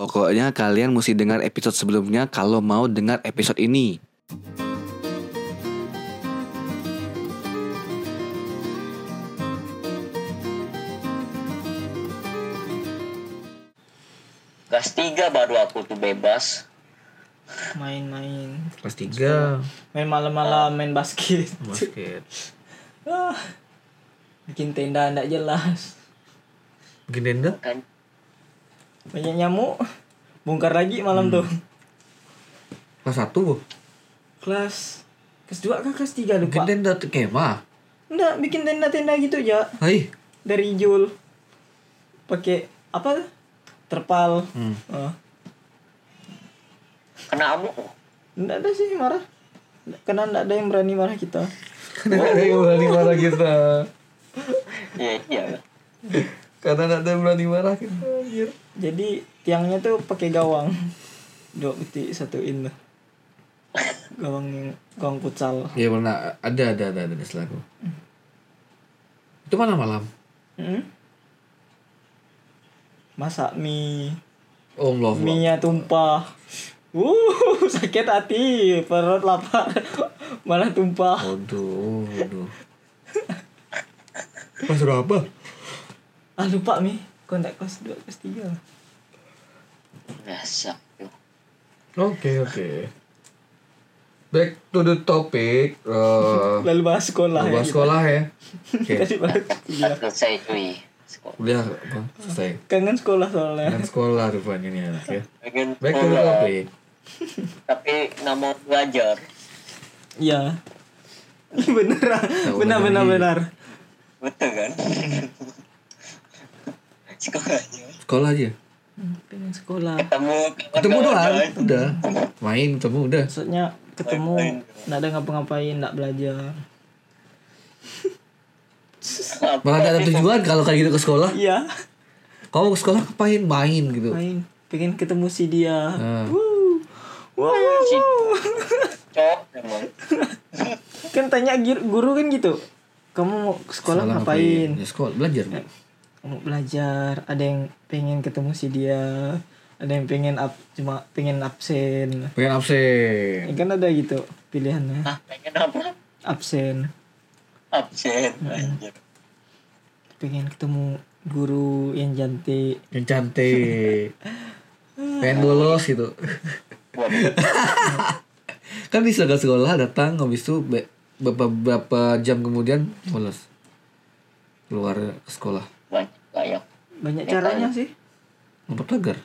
Pokoknya kalian mesti dengar episode sebelumnya kalau mau dengar episode ini. Kelas 3 baru aku tuh bebas. Main-main. Kelas 3 Main malam-malam main basket. basket. Ah. Bikin tenda ndak jelas. Bikin tenda? Kan Banyak nyamuk. Bongkar lagi malam tuh. Kelas 1 bu. Kelas kelas 2 kan kelas 3 lupa. Bikin tenda tuh kemah. Enggak, bikin tenda-tenda gitu aja Hai. dari Jul. Pakai apa? Terpal. Hmm. Ah. kena amuk. Enggak ada sih marah. Karena enggak ada yang berani marah kita. Karena ada yang berani marah kita. Iya iya. Karena ada yang berani marah kita. Jadi tiangnya tuh pakai gawang. Dua putih satuin lah. Gawang yang gawang futsal. Iya pernah ada ada ada ada selaku. Itu mana malam? Hmm? Masak mie. Oh Allah. Mie-nya tumpah. Uh, sakit hati, perut lapar, malah tumpah. Waduh, waduh. Mas berapa? Ah lupa mie, kok enggak kelas 2, kelas 3 Biasa. Oke oke. Back to the topic. Uh, Lalu bahas sekolah bahas ya. sekolah ya. Oke. Tadi bahas kuliah. Selesai cuy. Sekolah. Kuliah apa? Selesai. Kangen sekolah soalnya. Kan sekolah rupanya nih anak ya. Back to the topic. tapi nggak mau belajar. Iya. bener, benar benar lagi. benar. Betul kan? Sekolah aja. Hmm, Pengen sekolah. Ketemu Ketemu doang. Udah. Main ketemu udah. Maksudnya ketemu nggak ada ngapa-ngapain, nggak belajar. Apa Malah ada tujuan kalau kayak gitu ke sekolah. Iya. Kamu ke sekolah ngapain? Main gitu. Main, pengen ketemu si dia. Nah. Wow. Cok emang. Kan tanya guru kan gitu. Kamu mau ke sekolah, ngapain? Ya sekolah belajar. Bu. Kamu belajar. Ada yang pengen ketemu si dia. Ada yang pengen up cuma pengen absen. Pengen absen. Ya kan ada gitu pilihannya. Ah pengen apa? Absen. Absen. Anjir. Pengen ketemu guru yang cantik. Yang cantik. Pengen bolos gitu. Kan bisa ke sekolah datang habis itu be- beberapa, beberapa jam kemudian bolos. Keluar ke sekolah. Banyak. Banyak caranya sih. Lompat pagar.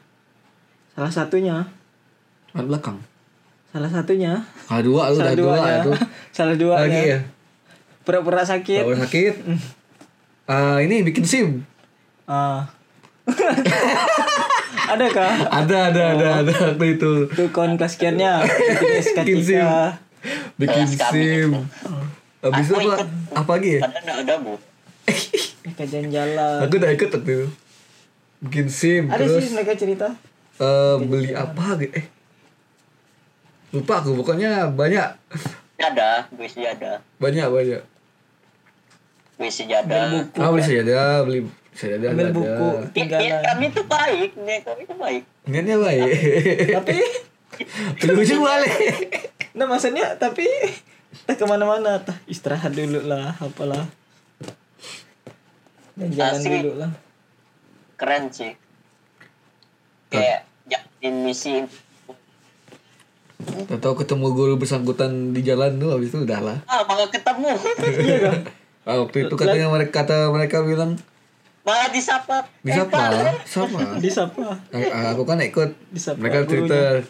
Salah satunya. Lewat belakang. Salah satunya. Ah dua lu Salah dua itu. Salah dua Lagi ya. Pura-pura sakit. Kalau sakit. Ah ini bikin SIM. Ah. ada kah? Ada ada ada ada waktu itu. Tuh kawan kelas sekiannya. Bikin SIM. Bikin SIM. Habis itu apa? Apa lagi ya? Nggak ada bu. Kajian jalan. Aku udah ikut waktu itu. Bikin SIM Ada terus sih mereka cerita. eh, beli apa gitu. Eh. Lupa aku pokoknya banyak. Ada, beli sejadah. Banyak banyak. Beli sejadah. Buku. Ah beli sajadah, beli sajadah Ambil ada. buku Niat tinggalan. kami tuh baik, niat kami tuh baik. Niatnya baik. Tapi Ujung balik. Nah maksudnya tapi tak ke mana-mana tah istirahat dulu lah apalah dan jalan Asik. dulu lah Keren sih. Kayak jadiin misi Atau ketemu guru bersangkutan di jalan tuh habis itu udah lah. ah malah ketemu iya kan Ah, waktu itu katanya mereka kata mereka bilang malah disapa bisa Eh? Sama. disapa Ah, Aku kan ikut. Disapa Mereka cerita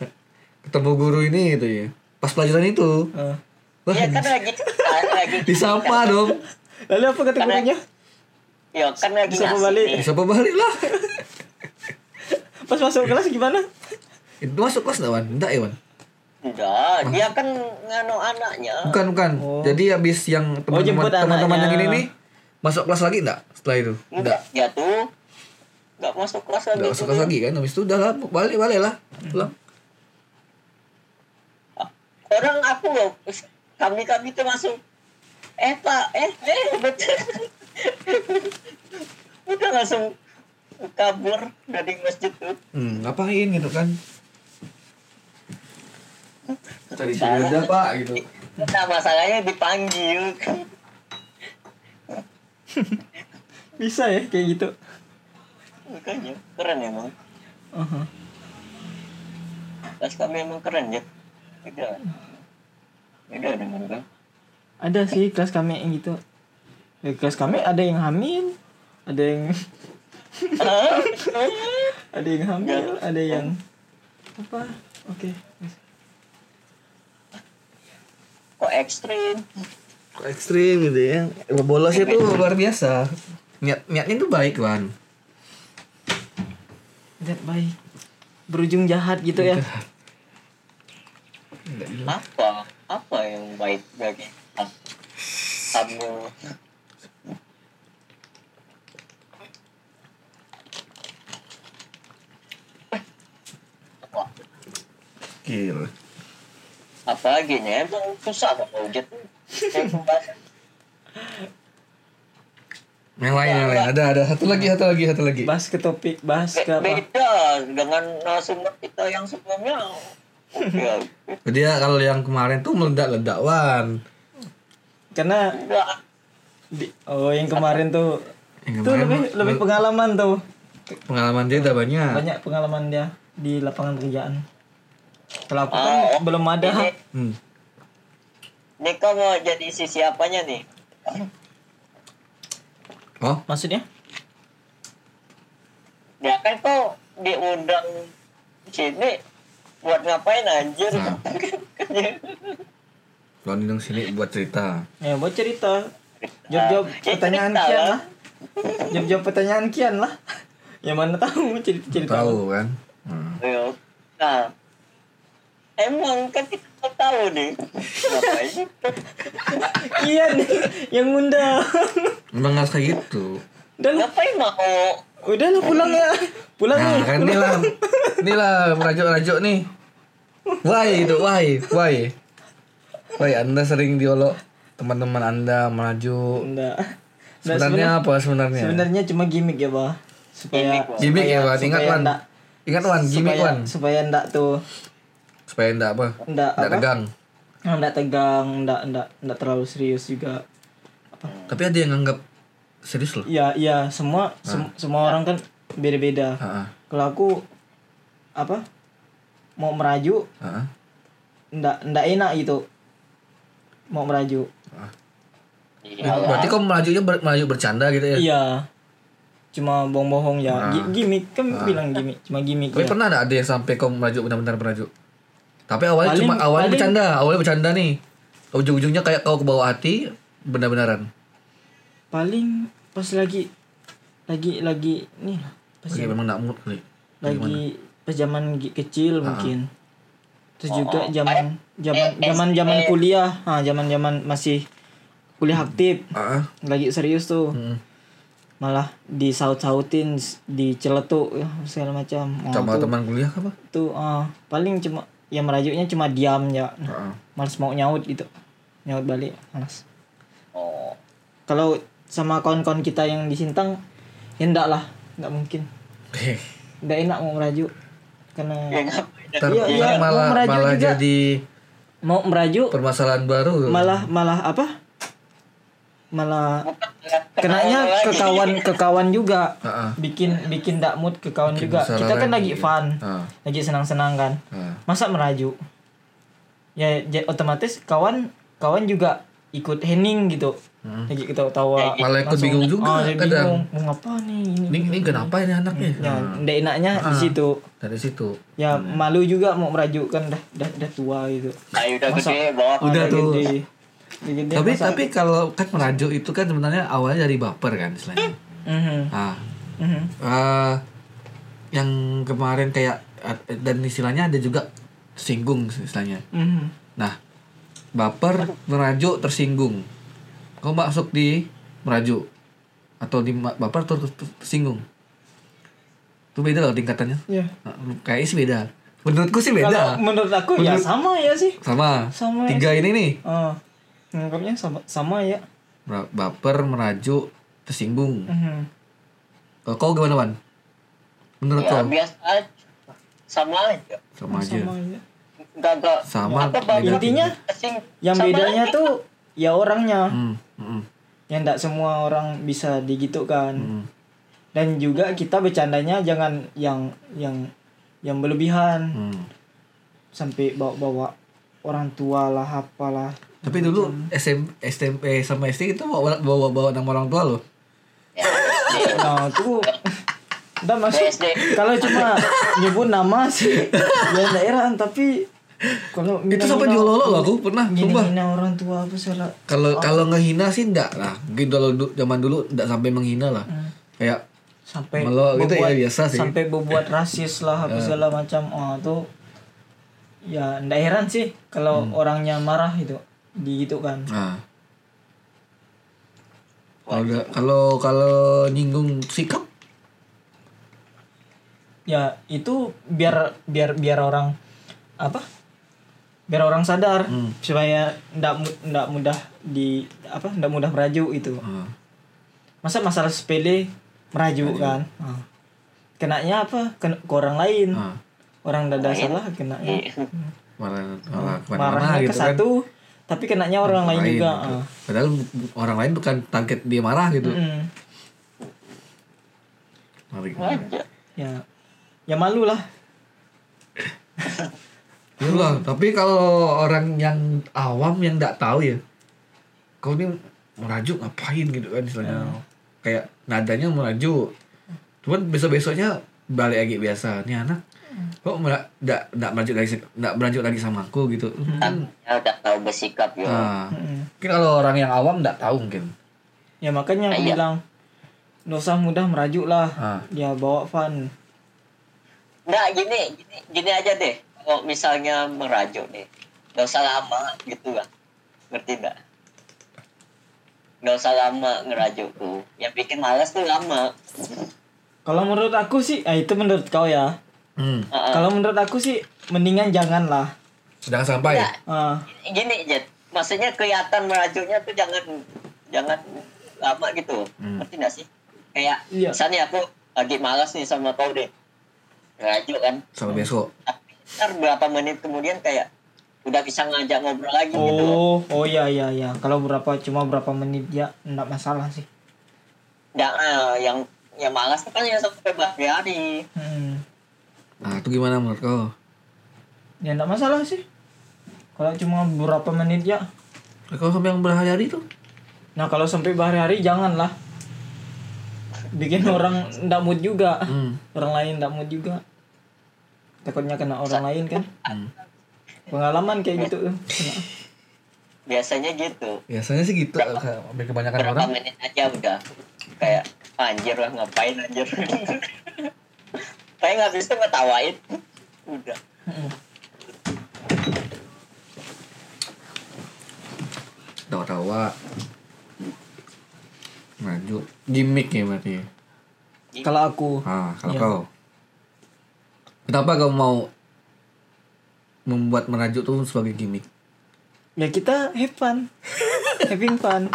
ketemu guru ini gitu ya. Pas pelajaran itu. Ah. Wah, Iya kan lagi lagi disapa dong. lalu apa kata Karena- gurunya ya kan lagi ngasih balik. Disapa balik lah. pas masuk kelas gimana Itu masuk kelas enggak, Wan? Enggak ya, Wan? Enggak, dia kan nganu anaknya. Bukan, bukan. Oh. Jadi habis yang teman-teman jemput teman-teman yang ini nih masuk kelas lagi enggak setelah itu? Enggak, dia tuh enggak masuk kelas lagi. Enggak masuk kelas lagi kan? Habis itu udah lah, balik balik lah. Pulang. Orang aku loh, kami kami tuh masuk. Eh pak, eh eh betul. Udah langsung kabur dari masjid tuh Hmm, ngapain gitu kan? Cari sepeda pak gitu. nah masalahnya dipanggil Bisa ya kayak gitu. makanya keren emang Aha. kelas kami emang keren ya beda beda dengan kan Ada sih kelas kami yang gitu. Ya, kelas kami ada yang hamil, ada yang ada yang hamil, ada yang apa? Oke. kok ekstrim Kok ekstrim gitu ya. Bolos itu luar biasa. Niat niatnya tuh baik kan. Lihat baik. Berujung jahat gitu ya. apa apa yang baik bagi kamu Gila. apalagi nih emang susah kok pembahasan. Yang lain yang lain ada ada satu lagi satu lagi satu lagi. Bahas ke topik, bahas ke apa? beda dengan narasumber kita yang sebelumnya Dia kalau yang kemarin tuh meledak-ledak wan. Karena di, oh yang kemarin tuh Yang tuh kemarin lebih mah- lebih pengalaman tuh. pengalaman dia udah banyak. Banyak pengalaman dia di lapangan kerjaan. Kalau aku kan oh, belum ada. ini Hmm. Niko mau jadi sisi apanya nih Oh, Maksudnya? ya kan kok diundang sini buat ngapain anjir Nah. kalau di sini buat cerita. Ya buat cerita. Jawab-jawab Ya, pertanyaan cerita Kian lah. Jawab-jawab pertanyaan Kian lah. Yang mana tahu cerita-cerita. Tahu kan? Hmm. Ayo. nah emang kan kita nggak tahu nih ngapain Kian yang ngundang. Emang harus kayak gitu. Lah, ngapain mau udah lah pulang ya. Pulang Nah, nih. kan inilah inilah merajuk-rajuk nih. Why itu, why, why? Why Anda sering diolok teman-teman Anda merajuk. Enggak. Enggak, Sebenarnya apa sebenarnya? Sebenarnya cuma gimmick ya, Bah. Supaya Gimmick. Gimmick ya, supaya Ingat, Wan. Ingat Wan, gimmick Wan. supaya ndak tuh Supaya enggak apa? Enggak apa? tegang. Ndak tegang, ndak ndak ndak terlalu serius juga. Tapi ada yang nganggap serius loh. Iya, iya, semua sem- semua orang kan beda-beda. Heeh. Kalau aku apa? Mau merajuk Heeh. ndak ndak enak gitu. Mau merajuk. iya Berarti kau merajunya ber, merajuk bercanda gitu ya? Iya. Cuma bohong-bohong ya. Ah. Gi- Gimmick kan bilang gimmick, cuma gimmick Tapi ya. pernah ada ada yang sampai kau merajuk benar-benar merajuk? Tapi awalnya Paling- cuma awalnya paling- bercanda, awalnya bercanda nih. Ujung-ujungnya kayak kau ke bawah hati benar-benaran. Paling pas lagi lagi lagi nih lah, pas Lagi memang enggak mood kali. lagi pas zaman kecil Ah. mungkin terus Oh, juga oh. zaman zaman zaman zaman kuliah ah zaman zaman masih kuliah aktif Heeh. lagi serius tuh Mm. malah disaut-sautin diceletuk ya, segala macam oh, Sama teman kuliah apa? tuh ah, paling cuma yang merajuknya cuma diam ya. Heeh. males mau nyaut gitu. Nyaut balik malas oh. Kalau sama kawan-kawan kita yang di Sintang ya enggak lah. Enggak mungkin. Enggak enak mau merajuk. Karena ya Ntar Iya, iya, malah mau merajuk malah juga. jadi mau merajuk permasalahan baru. malah malah apa malah kenanya ke kawan ke kawan juga Heeh. bikin bikin dak mood ke kawan juga kita kan lagi. fun Heeh. lagi senang-senang kan Heeh. masa merajuk ya ja- otomatis kawan kawan juga ikut hening gitu Hmm. lagi ketawa-tawa Malah ikut bingung juga dia kadang. bingung mau ngapa nih ini Ini ini kenapa ini anaknya? ya Nah, ndak enaknya di Ah. situ dari situ. ya malu juga mau merajuk kan dah dah, dah tua gitu Ayo udah Masa- gede bawa Udah Udah tuh. gede. Gede, tapi masa- tapi kalau kan merajuk itu kan sebenarnya awalnya dari baper kan istilahnya. Mhm, Nah, mhm. eh, yang kemarin kayak dan istilahnya ada juga tersinggung istilahnya. Mhm. Nah, baper, merajuk, tersinggung. Kau masuk di merajuk atau di baper atau ter- ter- tersinggung? Itu beda loh tingkatannya. Ya. Nah, kayaknya sih beda. Menurutku sih Kalau beda. menurut aku ya Menurut- sama ya sih. Sama. Sama ya Tiga ini nih. Oh, nganggapnya sama sama ya. Ba- Baper, merajuk, tersinggung. Mhm. Kalau kau gimana, Wan? menurut ya kau biasa aja sama aja sama aja Sama aja. nggak nggak Sama, apa Intinya yang sama bedanya aja. tuh ya orangnya. hmm, hmm, Yang enggak semua orang bisa digitukan. hmm. Dan juga kita bercandanya jangan yang yang yang berlebihan hmm. sampai bawa-bawa orang tua lah apalah. Tapi dulu SM, SMP sama SD itu bawa bawa bawa nama orang tua loh. Ya. Nah, tuh udah masuk. SD. kalau cuma nyebut nama sih ya daerah tapi kalau itu sampai diolok loh aku pernah sumpah. Gini orang tua apa salah kalau kalau ngehina sih enggak lah. Mungkin kalau du- zaman dulu enggak sampai menghina lah. Kayak sampai Melok gitu ya biasa sih. sampai berbuat rasis lah apa segala macam. Oh tuh ya ndak heran sih kalau orangnya marah itu gitu kan. Nah. Kalau udah- kalau kalau nyinggung sikap? Ya itu biar biar biar orang apa? Biar orang sadar Hmm. supaya ndak mu- ndak mudah di apa ndak mudah merajuk itu. Ah, masa masalah sepele merajuk kan? Ah. kenanya apa? Kena, ke orang lain. Ah, orang dada salah kenanya. Iya. marah marah ke mana-mana marahnya ke gitu kan? satu tapi kenanya orang lain Lain juga gitu. ah. padahal orang lain bukan target dia marah gitu Mm-mm. Mari. aja ya ya malu lah Itulah, tapi kalau orang yang awam yang nggak tahu ya, kau ini merajuk ngapain gitu kan istilahnya. Kayak nadanya merajuk. Cuman besok besoknya balik lagi biasa. Nih anak kok nggak nggak nggak merajuk lagi nggak merajuk lagi sama aku gitu. Hmm. ya udah tahu bersikap ya Nah, Mm-mm. mungkin kalau orang yang awam nggak tahu mungkin. ya makanya aku Iya. bilang nggak usah mudah merajuk lah Ah. ya bawa fun Nggak gini gini gini aja deh kalau misalnya merajuk nih nggak usah lama gitu lah ngerti nggak nggak usah lama ngerajuk tuh yang bikin malas tuh lama kalau menurut aku sih ah, itu menurut kau ya Hmm. Heeh. kalau menurut aku sih mendingan jangan lah Jangan sampai. Nggak, Ah, gini Jet maksudnya kelihatan merajuknya tuh jangan jangan lama gitu Hmm. ngerti nggak sih kayak Iya. misalnya aku lagi malas nih sama kau deh ngerajuk kan Sampai besok. tapi ntar berapa menit kemudian kayak udah bisa ngajak ngobrol lagi gitu oh oh ya ya ya kalau berapa cuma berapa menit ya enggak masalah sih Nggak, ah, yang yang malas kan yang sampai berhari-hari Hmm. Nah, itu gimana menurut kau? ya enggak masalah sih kalau cuma berapa menit ya Kalau sampai yang berhari-hari tuh? nah kalau sampai berhari-hari janganlah bikin orang enggak mood juga Hmm. orang lain enggak mood juga takutnya kena orang lain kan Hmm. pengalaman kayak gitu tuh biasanya gitu Biasanya sih gitu. Hampir kebanyakan berapa orang. menit aja udah kayak anjir lah ngapain anjir kayak nggak bisa ngetawain udah. Tawa-tawa. Maju. Gimmick ya berarti. kalau aku Ah, kalau Iya. kau. Kenapa kau mau membuat merajuk tuh sebagai gimmick? ya kita have fun having fun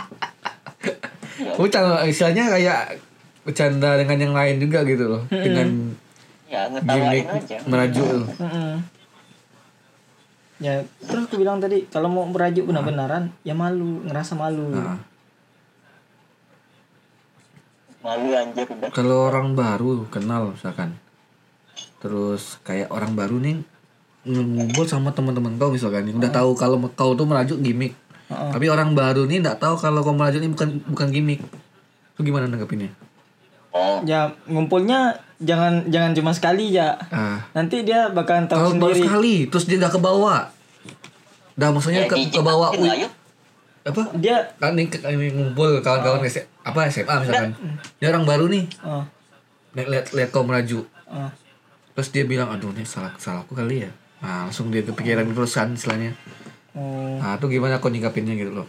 cara istilahnya kayak bercanda dengan yang lain juga gitu loh. Dengan ya ngetawain gimmick aja merajuk tuh. Mm-mm. ya terus aku bilang tadi kalau mau merajuk benar-benaran ya malu ngerasa malu Nah, malu anjir udah kalau orang baru kenal misalkan. Terus kayak orang baru nih ngumpul sama teman-teman kau misalkan yang udah tahu kalau kau tuh merajuk gimmick. Heeh. Tapi orang baru nih nggak tahu kalau kau merajuk ini bukan bukan gimmick. Itu gimana nanggapinnya? Oh ya ngumpulnya jangan jangan cuma sekali ya Ah, nanti dia bakalan tahu kalau baru sendiri sekali terus dia udah ke bawah. Udah maksudnya ya ke, ke bawah ayo. apa? dia Kan ini, ini ngumpul kawan-kawan S- apa SMA misalkan. Dia orang baru nih. oh, Lihat lihat, lihat kau meraju. oh. Terus dia bilang, "Aduh, ini salah salahku kali ya." Nah, langsung dia kepikiran terus kan istilahnya. oh. Nah, itu gimana kau nyikapinnya gitu loh.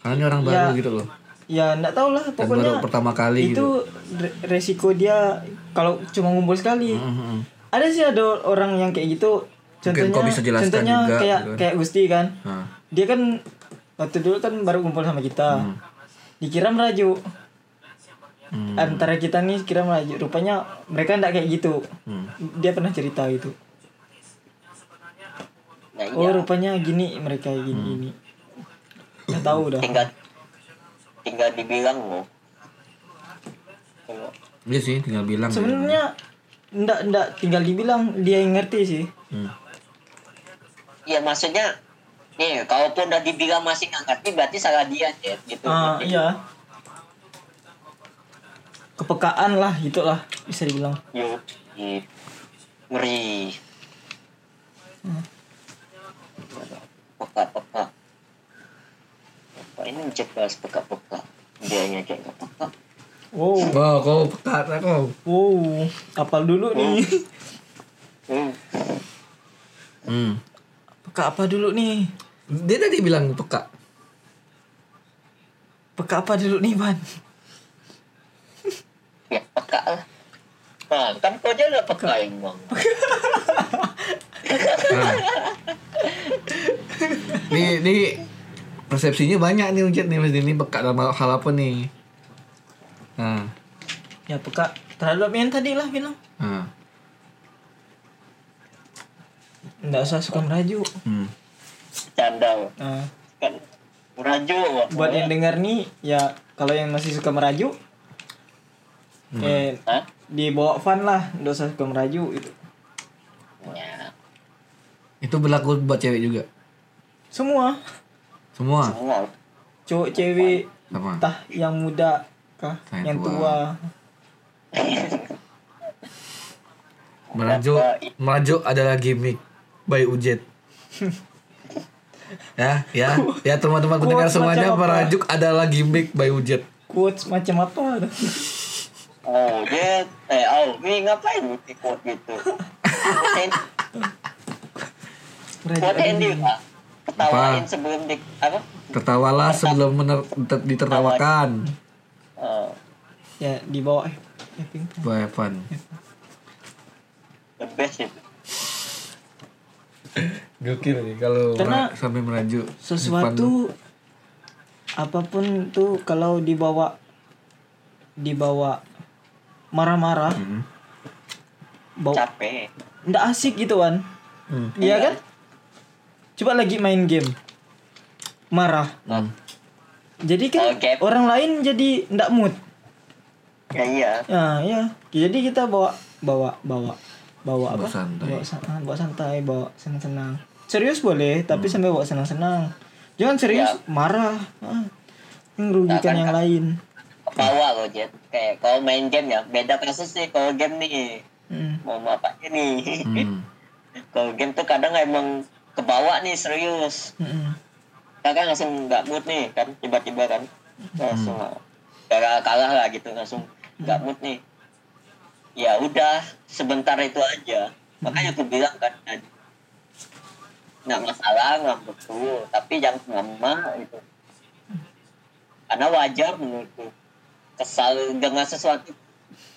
Karena ini orang Ya. baru gitu loh. Ya enggak tahu lah pokoknya baru pertama kali itu gitu. re- resiko dia kalau cuma ngumpul sekali Mhm. ada sih ada orang yang kayak gitu contohnya kau bisa jelaskan contohnya juga, kayak gitu kan. kayak Gusti kan Nah, dia kan waktu dulu kan baru kumpul sama kita Hmm. dikira merajuk Hmm. antara kita nih kira merajuk rupanya mereka ndak kayak gitu Hmm. dia pernah cerita gitu nah oh iya rupanya gini mereka gini gini nggak tahu dah tinggal tinggal dibilang loh. Kalau- Iya sih, tinggal bilang. sebenarnya ndak ndak tinggal dibilang dia yang ngerti sih. Hmm. Iya maksudnya nih kalaupun udah dibilang masih nggak ngerti berarti salah dia Jet, gitu. Ah iya. Kepekaan lah itulah bisa dibilang. Yuk, iya. ngeri. Peka peka apa ini cek bahas peka peka dia nya kayak nggak peka wow. Wow, kau pekat lah kau. wow. Apal dulu nih. Hmm. Hmm. peka apa dulu nih? Dia tadi bilang peka. peka apa dulu nih ban? Ya peka lah. Nah, kan kau aja nggak peka emang Nah. nih, nih persepsinya banyak nih Ujet nih Mas ini peka dalam hal apa nih? Nah, ya peka terhadap yang tadi lah bilang nah. nggak usah suka merajuk Hmm. canda nah, kan merajuk buat yang dengar nih ya kalau yang masih suka merajuk eh Hah? dibawa fun lah nggak usah suka merajuk itu ya Itu berlaku buat cewek juga. semua Semua? Semua. Cowok cewek sama. entah yang muda kah Yang yang tua. tua, Merajuk, merajuk adalah gimmick by Ujet. ya, ya, ya teman-teman pendengar semuanya merajuk adalah gimmick by Ujet. quotes macam apa? Oh dia eh oh mi ngapain ikut gitu? Andy di- pak ketawain Apa? sebelum di apa Tertawalah sebelum mener, ter- ditertawakan. Eh, ya di bawah eh ya. Boy fun. the best itu Gokil nih kalau Karena sampai merajuk. Sesuatu apa pun tuh kalau dibawa dibawa marah-marah Hmm. bau capek ndak asik gitu kan Hmm. iya kan coba lagi main game. Marah. Hmm. jadi kan Oke. orang lain jadi ndak mood. Ya iya. Ya ya jadi kita bawa bawa bawa bawa apa? Bawa santai. bawa, san- ah, bawa santai bawa senang-senang. Serius boleh tapi sampai bawa senang-senang. Jangan serius Ya. marah. Ah, yang merugikan Nah, kan- yang lain. Bawa loh Jet kayak kalau main game ya beda kasus sih kalau game nih. Hmm. mau apa nih? Hmm. kalau game tuh kadang emang kebawa nih serius. Mm-mm. kakak langsung nggak mood nih kan tiba-tiba kan. Langsung kalah kalah lah gitu langsung nggak mood nih. Ya udah sebentar itu aja. Makanya aku bilang kan tadi nggak masalah ngambek tuh tapi jangan lama gitu. Karena wajar menurutku. Kesal dengan sesuatu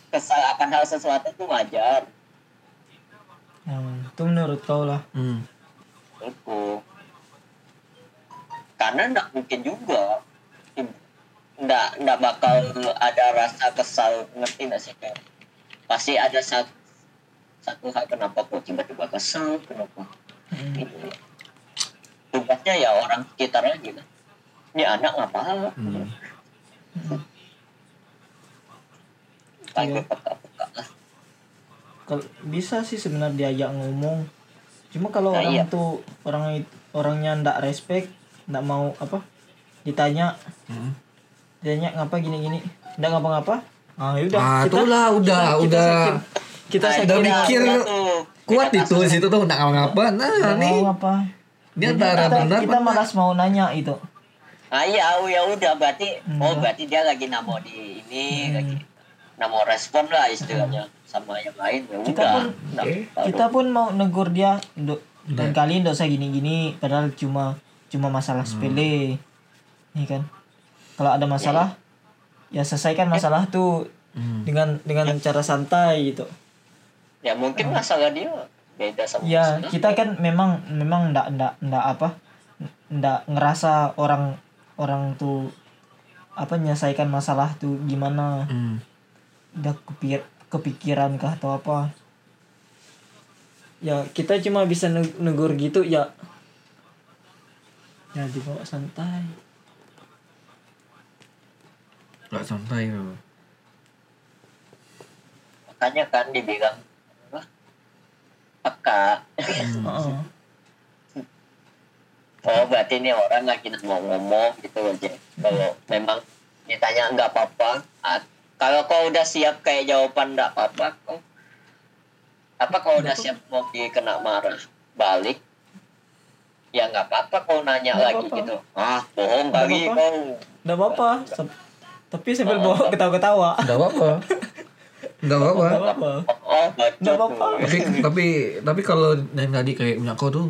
kesal akan hal sesuatu itu wajar. Hmm, itu menurut kau lah. Hmm. Itu. Karena nggak mungkin juga. Nggak nggak bakal ada rasa kesal ngerti nggak sih kayak pasti ada satu satu hal kenapa kok tiba-tiba kesal kenapa? Hmm. gitu. Tugasnya ya orang sekitar aja kan ini anak ngapa Hmm. Iya. peka-peka lah. Kalau bisa sih sebenarnya diajak ngomong cuma kalau Nah, orang iya. tuh orang orangnya ndak respect ndak mau apa ditanya Hmm. ditanya ngapa gini gini ndak ngapa-ngapa ah yaudah Ah, itulah, udah, udah. sakit- kita Nah, sakit udah itu mikir udah tuh. Kuat Kita itu situ tuh nggak ngapa Nah, ndak nih apa dia antara kita, benar kita malas mau nanya itu Ah iya, oh, ya udah berarti Hmm. oh berarti dia lagi namo di ini Hmm. lagi namo respon lah istilahnya sama yang lain ya Kita udah. pun- baru. kita pun mau negur dia do, dan kali ndak usah gini-gini padahal cuma cuma masalah sepele nih kan kalau ada masalah ya selesaikan masalah tuh Hmm. dengan dengan cara santai gitu ya mungkin masalah dia beda sama ya masalah. kita kan memang memang ndak ndak ndak apa ndak ngerasa orang orang tuh apa menyelesaikan masalah tuh gimana Hmm. Udah kepikir kepikiran kah atau apa ya kita cuma bisa neg- negur gitu ya ya dibawa santai Gak santai loh. makanya kan dibilang apa peka Hmm. Heeh. oh berarti ini orang lagi mau ngomong gitu aja kalau memang ditanya nggak apa-apa kalau kau udah siap kayak jawaban nggak apa-apa kau. Apa kau udah siap mau dikena marah balik? Ya nggak apa-apa kau nanya Nggak lagi apa-apa. gitu. Ah bohong Nggak kali apa-apa. kau. Nggak apa-apa. Tapi sambil bawa ketawa-ketawa Gak apa-apa. Gak apa-apa. Nggak apa-apa. oh Nggak apa-apa. tapi tapi tapi kalau yang tadi kayak punya kau tuh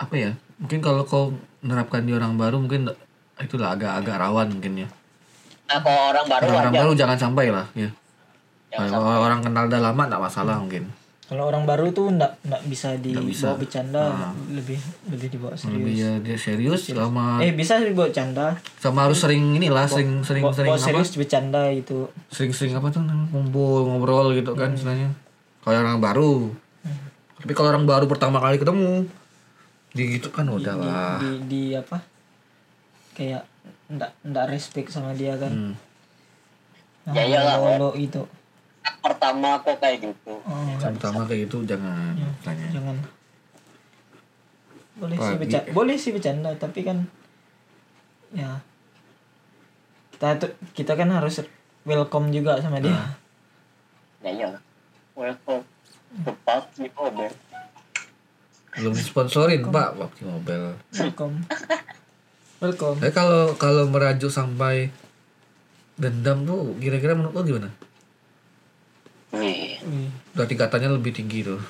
apa ya? Mungkin kalau kau menerapkan di orang baru mungkin itulah agak-agak rawan mungkin ya nah kalau orang baru orang wajar. baru jangan sampai lah ya. Jangan kalau orang kenal udah lama nggak masalah mungkin. Kalau orang baru tuh nggak nggak bisa dibawa bercanda Ah. lebih lebih dibawa lebih serius. ya dia serius sama eh bisa dibawa canda sama harus sering inilah sering sering bawa, sering bawa apa? serius bercanda itu. Sering sering apa tuh ngumpul ngobrol gitu kan istilahnya. Kalau orang baru. Tapi kalau orang baru pertama kali ketemu di gitu kan udah di, lah. di, di apa? Kayak ndak ndak respect sama dia kan. Hmm. Nah, Ya iyalah, lolo itu. Pertama kok kayak gitu. Oh, Yang pertama kayak gitu jangan tanya. jangan. Boleh sih bercanda boleh sih bercanda tapi kan ya. Kita tuh kita kan harus welcome juga sama dia. Nah. ya iyalah. Welcome. Tepat sih oh Ben. belum disponsorin pak waktu mobil welcome welcome. Tapi kalau kalau merajuk sampai dendam tuh kira-kira menurut lo gimana? Wih, udah tingkatannya lebih tinggi tuh.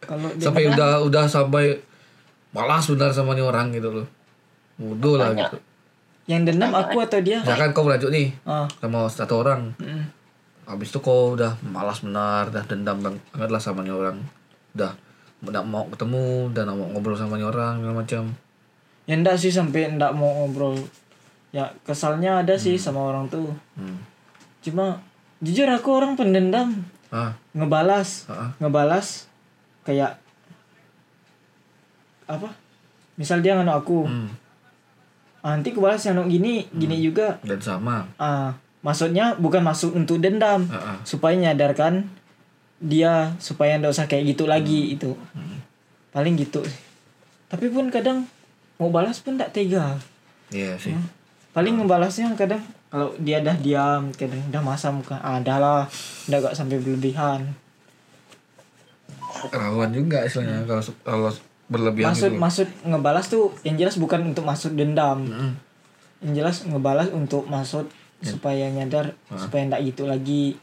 Kalau sampai udah udah sampai malas benar sama nih orang gitu loh. Bodoh lah gitu. Yang dendam aku atau dia? Misalkan kau merajuk nih ah. sama satu orang. Mm. habis itu kau udah malas benar udah dendam banget lah sama nih orang. Udah nggak mau ketemu dan nggak mau ngobrol sama nih orang segala macam ya enggak sih sampai enggak mau ngobrol. Ya kesalnya ada sih sama orang tuh. Hmm. cuma jujur aku orang pendendam. Ah. Ngebalas. Ah, ah. ngebalas. Kayak apa? Misal dia nganu aku. Hmm. ah, nanti aku balas nganu gini gini juga. Dan sama. Ah maksudnya bukan maksud untuk dendam. Ah, ah. supaya nyadarkan dia supaya ndak usah kayak gitu lagi itu paling gitu sih. tapi pun kadang mau balas pun tak tega. Iya sih. Paling ngebalasnya kadang kalau dia dah diam kadang dah masam muka ah dah lah. Ndak gak sampai berlebihan. Rawan juga istilahnya kalau kalau berlebihan maksud gitu. maksud ngebalas tuh yang jelas bukan untuk maksud dendam. Mm. yang jelas ngebalas untuk maksud supaya nyadar supaya ndak gitu lagi.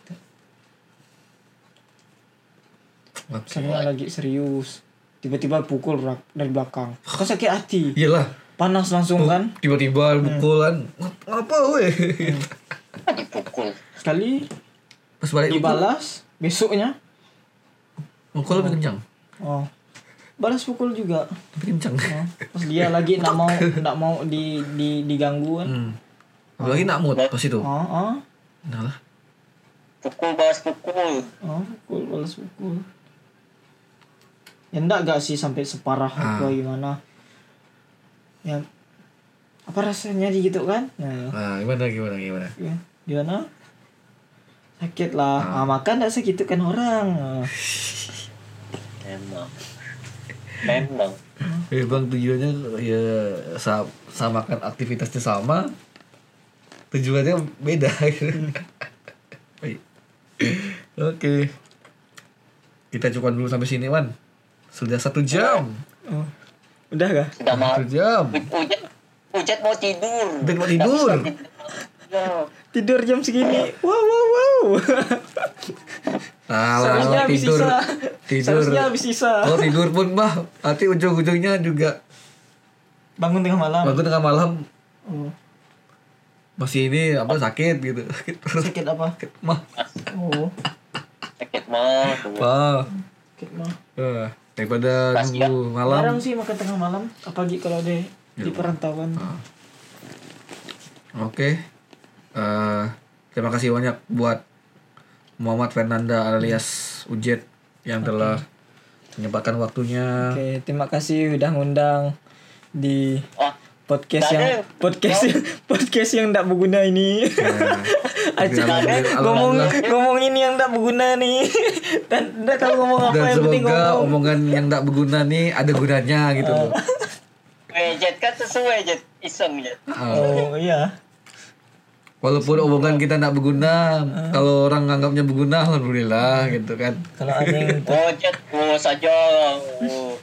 Oke. misalnya lagi serius tiba-tiba pukul dari belakang. Kok sakit hati. Iyalah. Panas langsung kan? tiba-tiba pukulan Ngap- ngapa weh? Dipukul. Sekali pas balik pukul? dibalas besoknya. Pukul lebih kencang? Oh. Balas pukul juga. Lebih kencang? Oh, pas dia lagi nak mau nak mau di, di diganggu kan. Hmm. apalagi nak mood pas itu? Oh oh. Nah lah. Pukul balas pukul. Oh pukul balas pukul ya enggak gak sih sampai separah Ah. apa gimana. Ya apa rasanya gitu kan? Nah nah gimana gimana gimana? Ya, gimana? Sakit lah. Ah. makan tak sakit kan orang. Ah. memang. Memang. Eh bang tujuannya ya sa- samakan aktivitasnya sama tujuannya beda. Baik. Oke. Kita cukup dulu sampai sini Wan Sudah satu jam. Oh. udah gak sudah mau Satu jam. Ujat Ujat mau tidur. Ujat mau tidur. Ya. tidur jam segini. Wow wow wow. Nah seharusnya habis tidur sisa. Tidur. Seharusnya habis sisa. Oh tidur pun bah Nanti ujung-ujungnya juga bangun tengah malam. Bangun tengah malam. Oh. Masih ini apa sakit gitu. Sakit sakit apa? Mah. Oh. Sakit mah Wah. Sakit mah. Eh, Daripada Kasihan. nunggu malam jarang sih makan tengah malam apalagi kalau deh di perantauan Ah. Oke. Eh, terima kasih banyak buat Muhammad Fernanda alias Ujet yang telah menyempatkan waktunya. Oke, terima kasih udah ngundang di Oh, podcast yang ada. podcast yang podcast yang tidak berguna ini. Ya, Aja Alhamdulillah- ngomong ngomong ini yang tidak berguna nih. Dan tidak tahu ngomong apa Dan yang penting ngomong. omongan yang tak berguna nih ada gunanya gitu loh. eh, Jet kan sesuai Jet. Iseng Jet. Ah. Oh iya. Walaupun omongan kita tak berguna, kalau orang nganggapnya berguna, alhamdulillah gitu kan. Kalau ada yang Oh Jet, oh saja. Oh.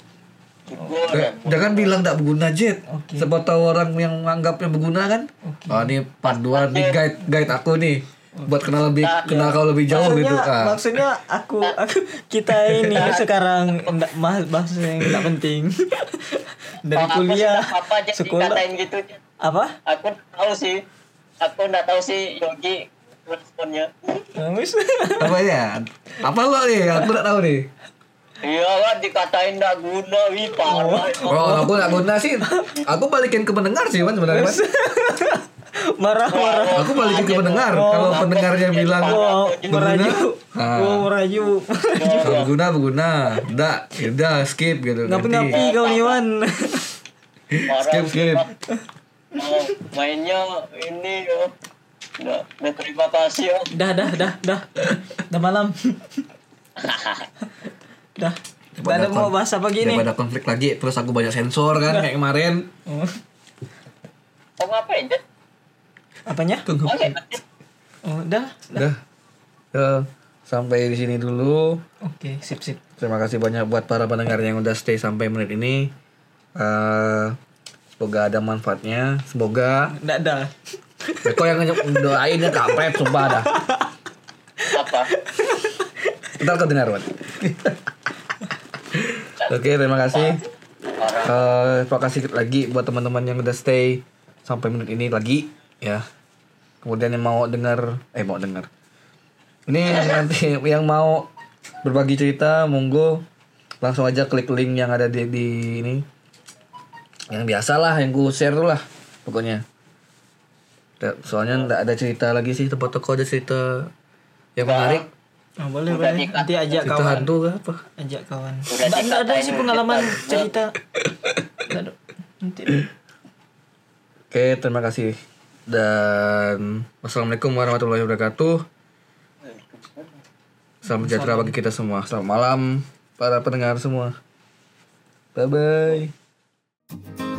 Syukur. Eh, Jangan bilang tak berguna Jet. Oke. Siapa tahu orang yang menganggapnya berguna kan. Oh ini panduan nih guide guide aku nih buat kenal lebih kenal kau lebih jauh maksudnya, gitu. Ah. maksudnya aku aku kita ini sekarang enggak bahas bahas yang enggak penting. Dari kuliah, apa Jet sekolah, dikatain gitu apa? Aku tahu sih. Aku nggak tahu sih Yogi responnya. Bagus. Apa ya? Apa lo nih? Aku tak tahu nih. Iya kan dikatain nggak guna, wih parah. Oh, aku tak guna sih. Aku balikin ke pendengar sih, man sebenarnya. Man. Marah-marah. Aku balikin ke pendengar. Kalau pendengarnya bilang Wow, berguna, merayu. ah. Wow, merayu. kalau berguna berguna. Udah, udah skip gitu. Ngapi-ngapi Ganti. kau nih, Wan. Parah, Skip, skip. Oh, mainnya ini ya. Udah, udah terima kasih ya. Dah, dah, dah, dah. Dah malam. dah. Dah ada mau bahas apa gini? Daripada konflik lagi, terus aku banyak sensor kan kayak kemarin. Oh, Oh ngapain Jet? apanya? Tunggu. Oke. Oh, dah. Udah. Ya, sampai di sini dulu. Oke, sip sip. Terima kasih banyak buat para pendengar yang udah stay sampai menit ini. Eh, semoga ada manfaatnya. Semoga. Dah, dah. Ya, kok yang doain ya kampret, sumpah dah. Apa? Ntar kau Oke, terima kasih. Eh, terima kasih lagi buat teman-teman yang udah stay sampai menit ini lagi, ya. Kemudian yang mau dengar, eh mau dengar. Ini yang nanti yang mau berbagi cerita, monggo langsung aja klik link yang ada di, di ini. Yang biasa lah, yang gue share tuh lah, pokoknya. Soalnya nggak ada cerita lagi sih tempat toko ada cerita yang menarik. Oh, boleh, Udah boleh. Nanti ajak Cerita kawan. hantu apa? Ajak kawan. Udah Nggak, ada sih pengalaman kita. cerita. Nanti. Oke, terima kasih. Dan wassalamualaikum warahmatullahi wabarakatuh. Salam sejahtera bagi kita semua. Selamat malam para pendengar semua. Bye bye.